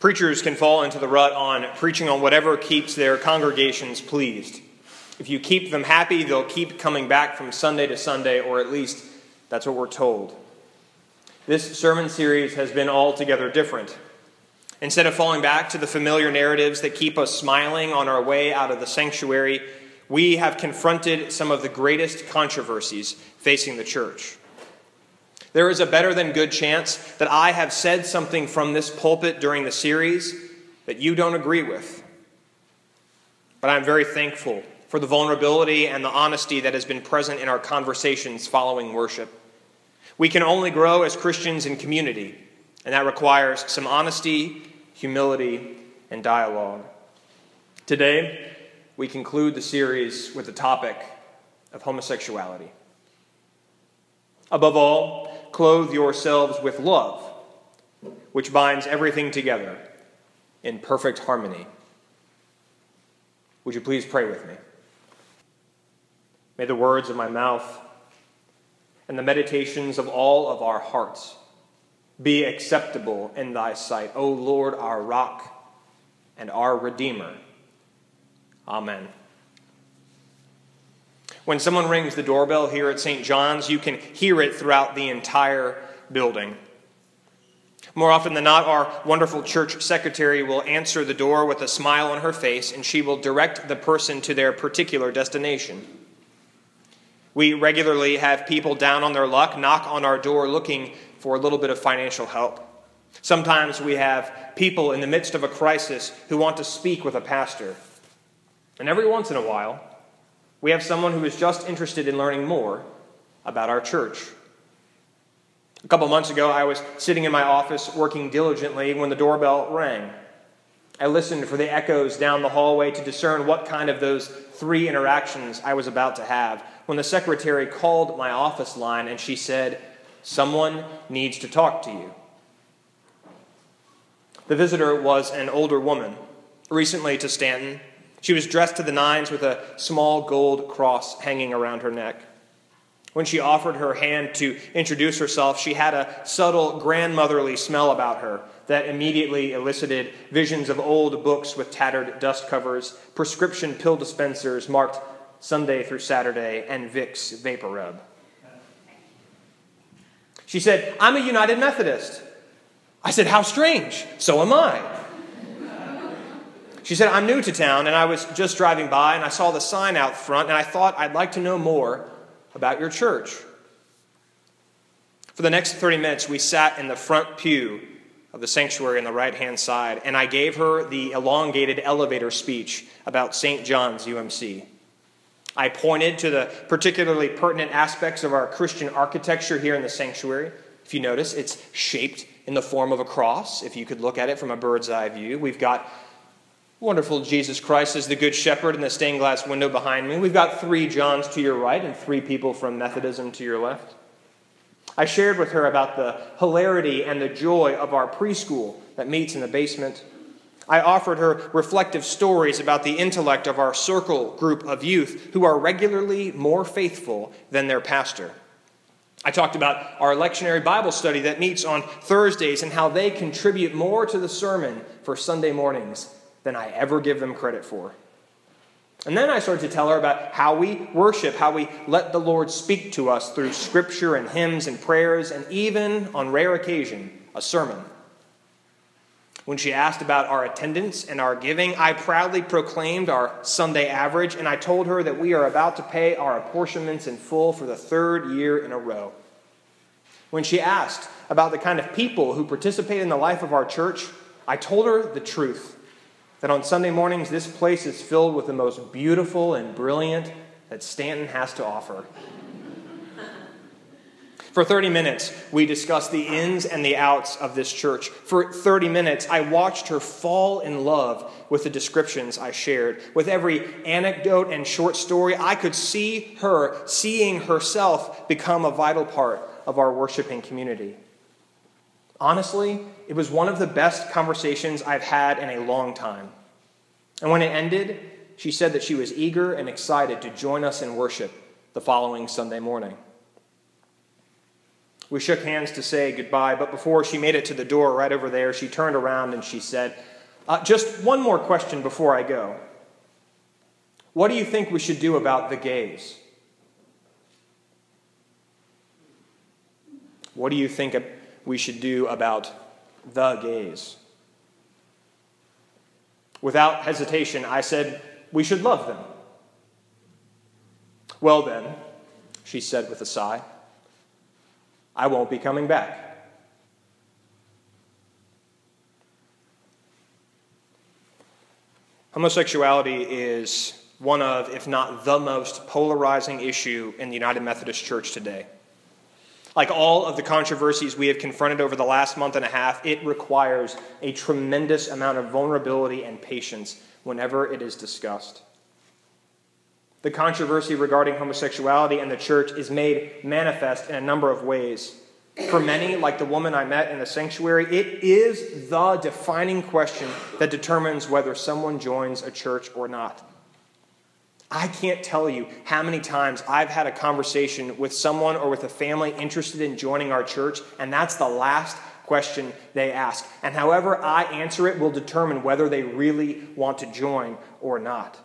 Preachers can fall into the rut on preaching on whatever keeps their congregations pleased. If you keep them happy, they'll keep coming back from Sunday to Sunday, or at least that's what we're told. This sermon series has been altogether different. Instead of falling back to the familiar narratives that keep us smiling on our way out of the sanctuary, we have confronted some of the greatest controversies facing the church. There is a better than good chance that I have said something from this pulpit during the series that you don't agree with. But I'm very thankful for the vulnerability and the honesty that has been present in our conversations following worship. We can only grow as Christians in community, and that requires some honesty, humility, and dialogue. Today, we conclude the series with the topic of homosexuality. Above all, clothe yourselves with love, which binds everything together in perfect harmony. Would you please pray with me? May the words of my mouth and the meditations of all of our hearts be acceptable in thy sight, O Lord, our rock and our Redeemer. Amen. When someone rings the doorbell here at St. John's, you can hear it throughout the entire building. More often than not, our wonderful church secretary will answer the door with a smile on her face and she will direct the person to their particular destination. We regularly have people down on their luck knock on our door looking for a little bit of financial help. Sometimes we have people in the midst of a crisis who want to speak with a pastor. And every once in a while, we have someone who is just interested in learning more about our church. A couple months ago, I was sitting in my office working diligently when the doorbell rang. I listened for the echoes down the hallway to discern what kind of those three interactions I was about to have when the secretary called my office line and she said, Someone needs to talk to you. The visitor was an older woman, recently to Staunton, she was dressed to the nines with a small gold cross hanging around her neck. When she offered her hand to introduce herself, she had a subtle grandmotherly smell about her that immediately elicited visions of old books with tattered dust covers, prescription pill dispensers marked Sunday through Saturday, and Vicks VapoRub. She said, I'm a United Methodist. I said, How strange. So am I. She said, I'm new to town and I was just driving by and I saw the sign out front and I thought I'd like to know more about your church. For the next 30 minutes, we sat in the front pew of the sanctuary on the right hand side, and I gave her the elongated elevator speech about St. John's UMC. I pointed to the particularly pertinent aspects of our Christian architecture here in the sanctuary. If you notice, it's shaped in the form of a cross, if you could look at it from a bird's eye view. We've got Wonderful Jesus Christ is the Good Shepherd in the stained glass window behind me. We've got three Johns to your right and three people from Methodism to your left. I shared with her about the hilarity and the joy of our preschool that meets in the basement. I offered her reflective stories about the intellect of our circle group of youth who are regularly more faithful than their pastor. I talked about our lectionary Bible study that meets on Thursdays and how they contribute more to the sermon for Sunday mornings than I ever give them credit for. And then I started to tell her about how we worship, how we let the Lord speak to us through scripture and hymns and prayers, and even, on rare occasion, a sermon. When she asked about our attendance and our giving, I proudly proclaimed our Sunday average, and I told her that we are about to pay our apportionments in full for the third year in a row. When she asked about the kind of people who participate in the life of our church, I told her the truth that on Sunday mornings, this place is filled with the most beautiful and brilliant that Staunton has to offer. For 30 minutes, we discussed the ins and the outs of this church. For 30 minutes, I watched her fall in love with the descriptions I shared. With every anecdote and short story, I could see her seeing herself become a vital part of our worshiping community. Honestly, it was one of the best conversations I've had in a long time. And when it ended, she said that she was eager and excited to join us in worship the following Sunday morning. We shook hands to say goodbye, but before she made it to the door right over there, she turned around and she said, uh, Just one more question before I go. What do you think we should do about the gays? What do you think we should do about the gays? Without hesitation, I said, We should love them. Well, then, she said with a sigh, I won't be coming back. Homosexuality is one of, if not the most polarizing issue in the United Methodist Church today. Like all of the controversies we have confronted over the last month and a half, it requires a tremendous amount of vulnerability and patience whenever it is discussed. The controversy regarding homosexuality and the church is made manifest in a number of ways. For many, like the woman I met in the sanctuary, it is the defining question that determines whether someone joins a church or not. I can't tell you how many times I've had a conversation with someone or with a family interested in joining our church, and that's the last question they ask. And however I answer it will determine whether they really want to join or not.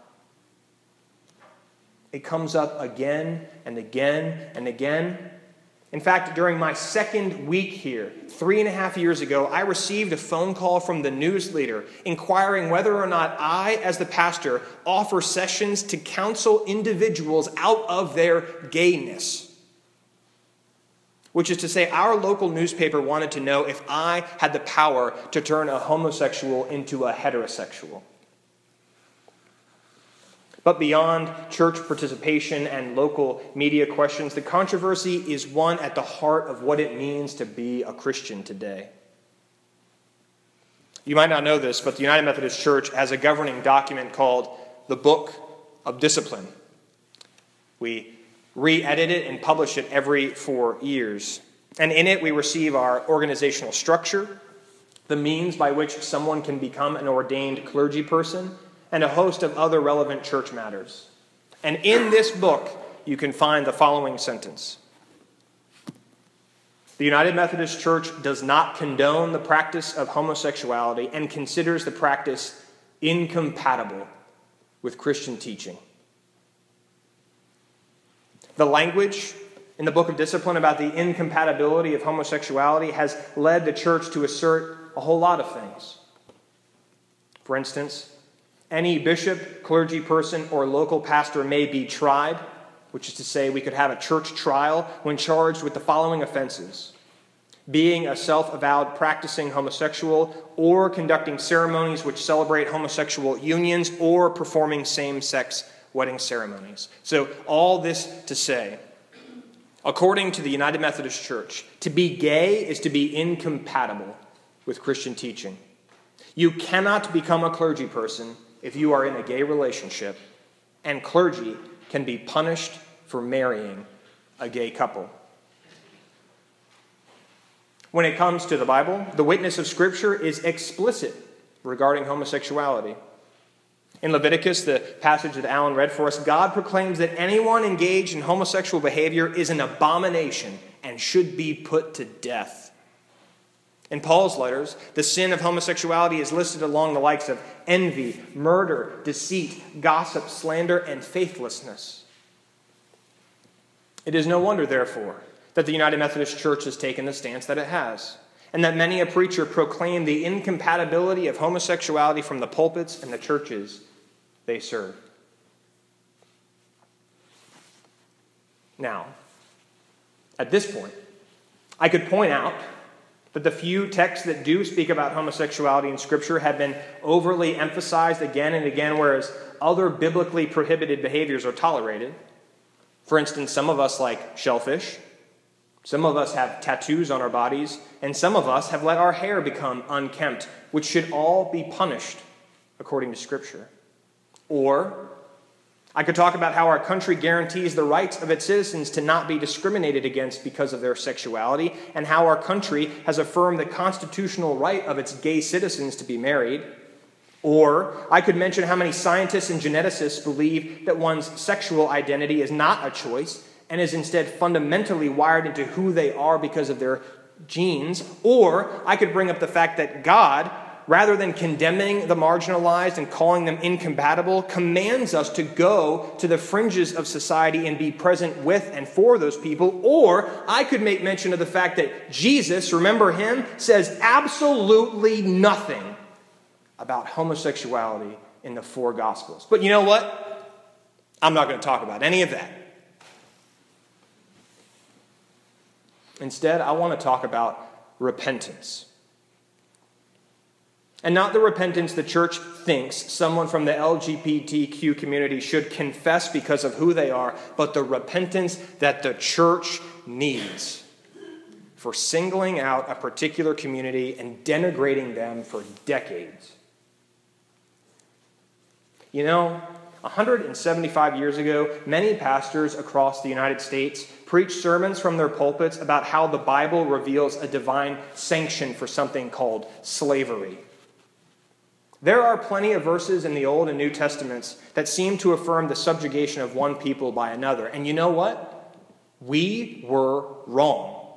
It comes up again and again and again. In fact, during my second week here, three and a half years ago, I received a phone call from the news leader inquiring whether or not I, as the pastor, offer sessions to counsel individuals out of their gayness. Which is to say, our local newspaper wanted to know if I had the power to turn a homosexual into a heterosexual. But beyond church participation and local media questions, the controversy is one at the heart of what it means to be a Christian today. You might not know this, but the United Methodist Church has a governing document called the Book of Discipline. We re edit it and publish it every four years. And in it, we receive our organizational structure, the means by which someone can become an ordained clergy person, and a host of other relevant church matters. And in this book, you can find the following sentence The United Methodist Church does not condone the practice of homosexuality and considers the practice incompatible with Christian teaching. The language in the book of discipline about the incompatibility of homosexuality has led the church to assert a whole lot of things. For instance, any bishop, clergy person, or local pastor may be tried, which is to say, we could have a church trial when charged with the following offenses being a self avowed practicing homosexual, or conducting ceremonies which celebrate homosexual unions, or performing same sex wedding ceremonies. So, all this to say, according to the United Methodist Church, to be gay is to be incompatible with Christian teaching. You cannot become a clergy person if you are in a gay relationship, and clergy can be punished for marrying a gay couple. When it comes to the Bible, the witness of Scripture is explicit regarding homosexuality. In Leviticus, the passage that Alan read for us, God proclaims that anyone engaged in homosexual behavior is an abomination and should be put to death. In Paul's letters, the sin of homosexuality is listed along the likes of envy, murder, deceit, gossip, slander, and faithlessness. It is no wonder, therefore, that the United Methodist Church has taken the stance that it has, and that many a preacher proclaim the incompatibility of homosexuality from the pulpits and the churches they serve. Now, at this point, I could point out that the few texts that do speak about homosexuality in Scripture have been overly emphasized again and again, whereas other biblically prohibited behaviors are tolerated. For instance, some of us like shellfish, some of us have tattoos on our bodies, and some of us have let our hair become unkempt, which should all be punished according to Scripture. Or I could talk about how our country guarantees the rights of its citizens to not be discriminated against because of their sexuality, and how our country has affirmed the constitutional right of its gay citizens to be married. Or I could mention how many scientists and geneticists believe that one's sexual identity is not a choice, and is instead fundamentally wired into who they are because of their genes. Or I could bring up the fact that God, rather than condemning the marginalized and calling them incompatible, commands us to go to the fringes of society and be present with and for those people. Or I could make mention of the fact that Jesus, remember him, says absolutely nothing about homosexuality in the four Gospels. But you know what? I'm not going to talk about any of that. Instead, I want to talk about repentance. And not the repentance the church thinks someone from the LGBTQ community should confess because of who they are, but the repentance that the church needs for singling out a particular community and denigrating them for decades. You know, 175 years ago, many pastors across the United States preached sermons from their pulpits about how the Bible reveals a divine sanction for something called slavery. There are plenty of verses in the Old and New Testaments that seem to affirm the subjugation of one people by another. And you know what? We were wrong.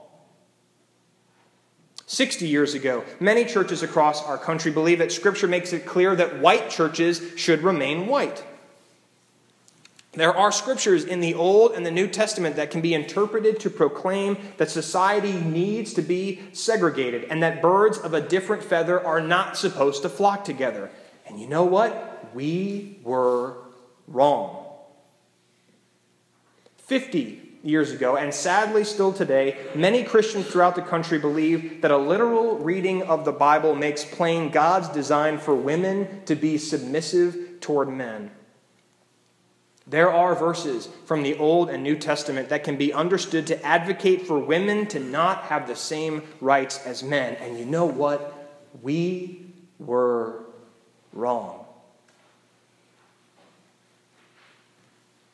60 years ago, many churches across our country believe that Scripture makes it clear that white churches should remain white. There are scriptures in the Old and the New Testament that can be interpreted to proclaim that society needs to be segregated and that birds of a different feather are not supposed to flock together. And you know what? We were wrong. 50 years ago, and sadly still today, many Christians throughout the country believe that a literal reading of the Bible makes plain God's design for women to be submissive toward men. There are verses from the Old and New Testament that can be understood to advocate for women to not have the same rights as men. And you know what? We were wrong.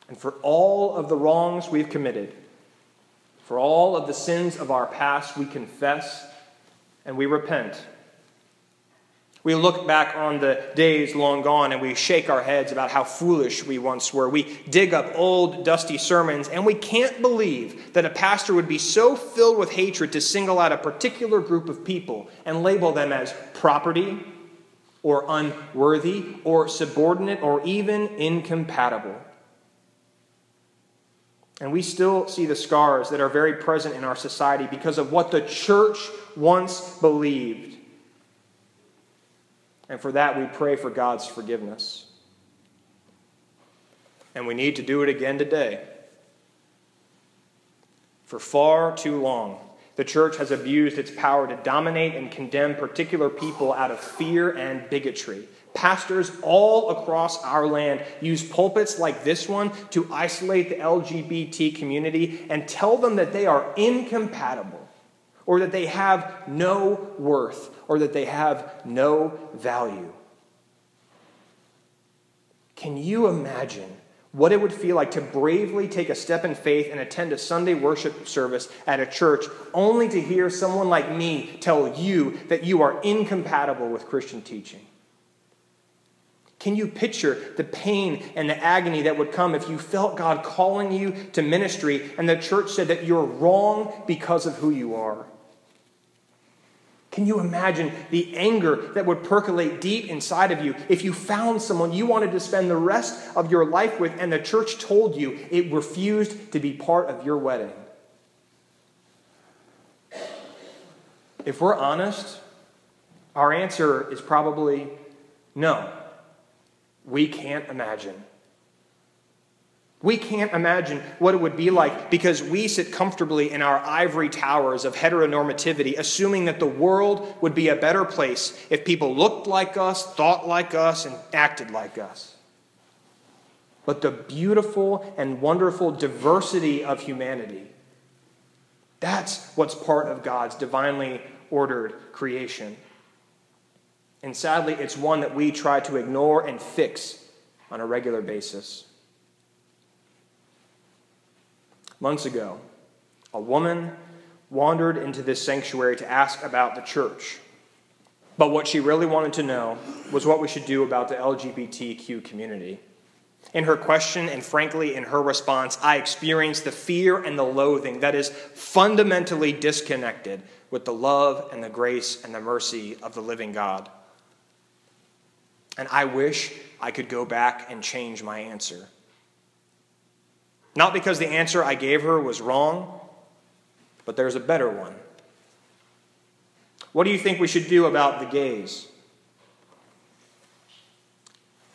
And for all of the wrongs we've committed, for all of the sins of our past, we confess and we repent. We look back on the days long gone and we shake our heads about how foolish we once were. We dig up old, dusty sermons and we can't believe that a pastor would be so filled with hatred to single out a particular group of people and label them as property or unworthy or subordinate or even incompatible. And we still see the scars that are very present in our society because of what the church once believed. And for that, we pray for God's forgiveness. And we need to do it again today. For far too long, the church has abused its power to dominate and condemn particular people out of fear and bigotry. Pastors all across our land use pulpits like this one to isolate the LGBT community and tell them that they are incompatible or that they have no worth, or that they have no value. Can you imagine what it would feel like to bravely take a step in faith and attend a Sunday worship service at a church only to hear someone like me tell you that you are incompatible with Christian teaching? Can you picture the pain and the agony that would come if you felt God calling you to ministry and the church said that you're wrong because of who you are? Can you imagine the anger that would percolate deep inside of you if you found someone you wanted to spend the rest of your life with and the church told you it refused to be part of your wedding? If we're honest, our answer is probably no. We can't imagine. We can't imagine what it would be like because we sit comfortably in our ivory towers of heteronormativity, assuming that the world would be a better place if people looked like us, thought like us, and acted like us. But the beautiful and wonderful diversity of humanity, that's what's part of God's divinely ordered creation. And sadly, it's one that we try to ignore and fix on a regular basis. Months ago, a woman wandered into this sanctuary to ask about the church. But what she really wanted to know was what we should do about the LGBTQ community. In her question, and frankly, in her response, I experienced the fear and the loathing that is fundamentally disconnected with the love and the grace and the mercy of the living God. And I wish I could go back and change my answer. Not because the answer I gave her was wrong, but there's a better one. What do you think we should do about the gays?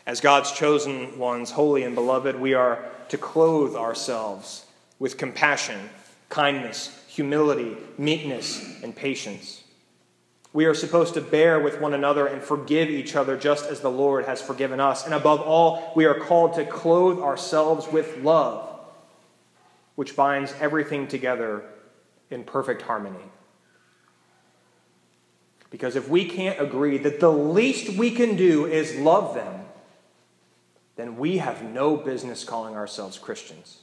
As God's chosen ones, holy and beloved, we are to clothe ourselves with compassion, kindness, humility, meekness, and patience. We are supposed to bear with one another and forgive each other just as the Lord has forgiven us. And above all, we are called to clothe ourselves with love, which binds everything together in perfect harmony. Because if we can't agree that the least we can do is love them, then we have no business calling ourselves Christians.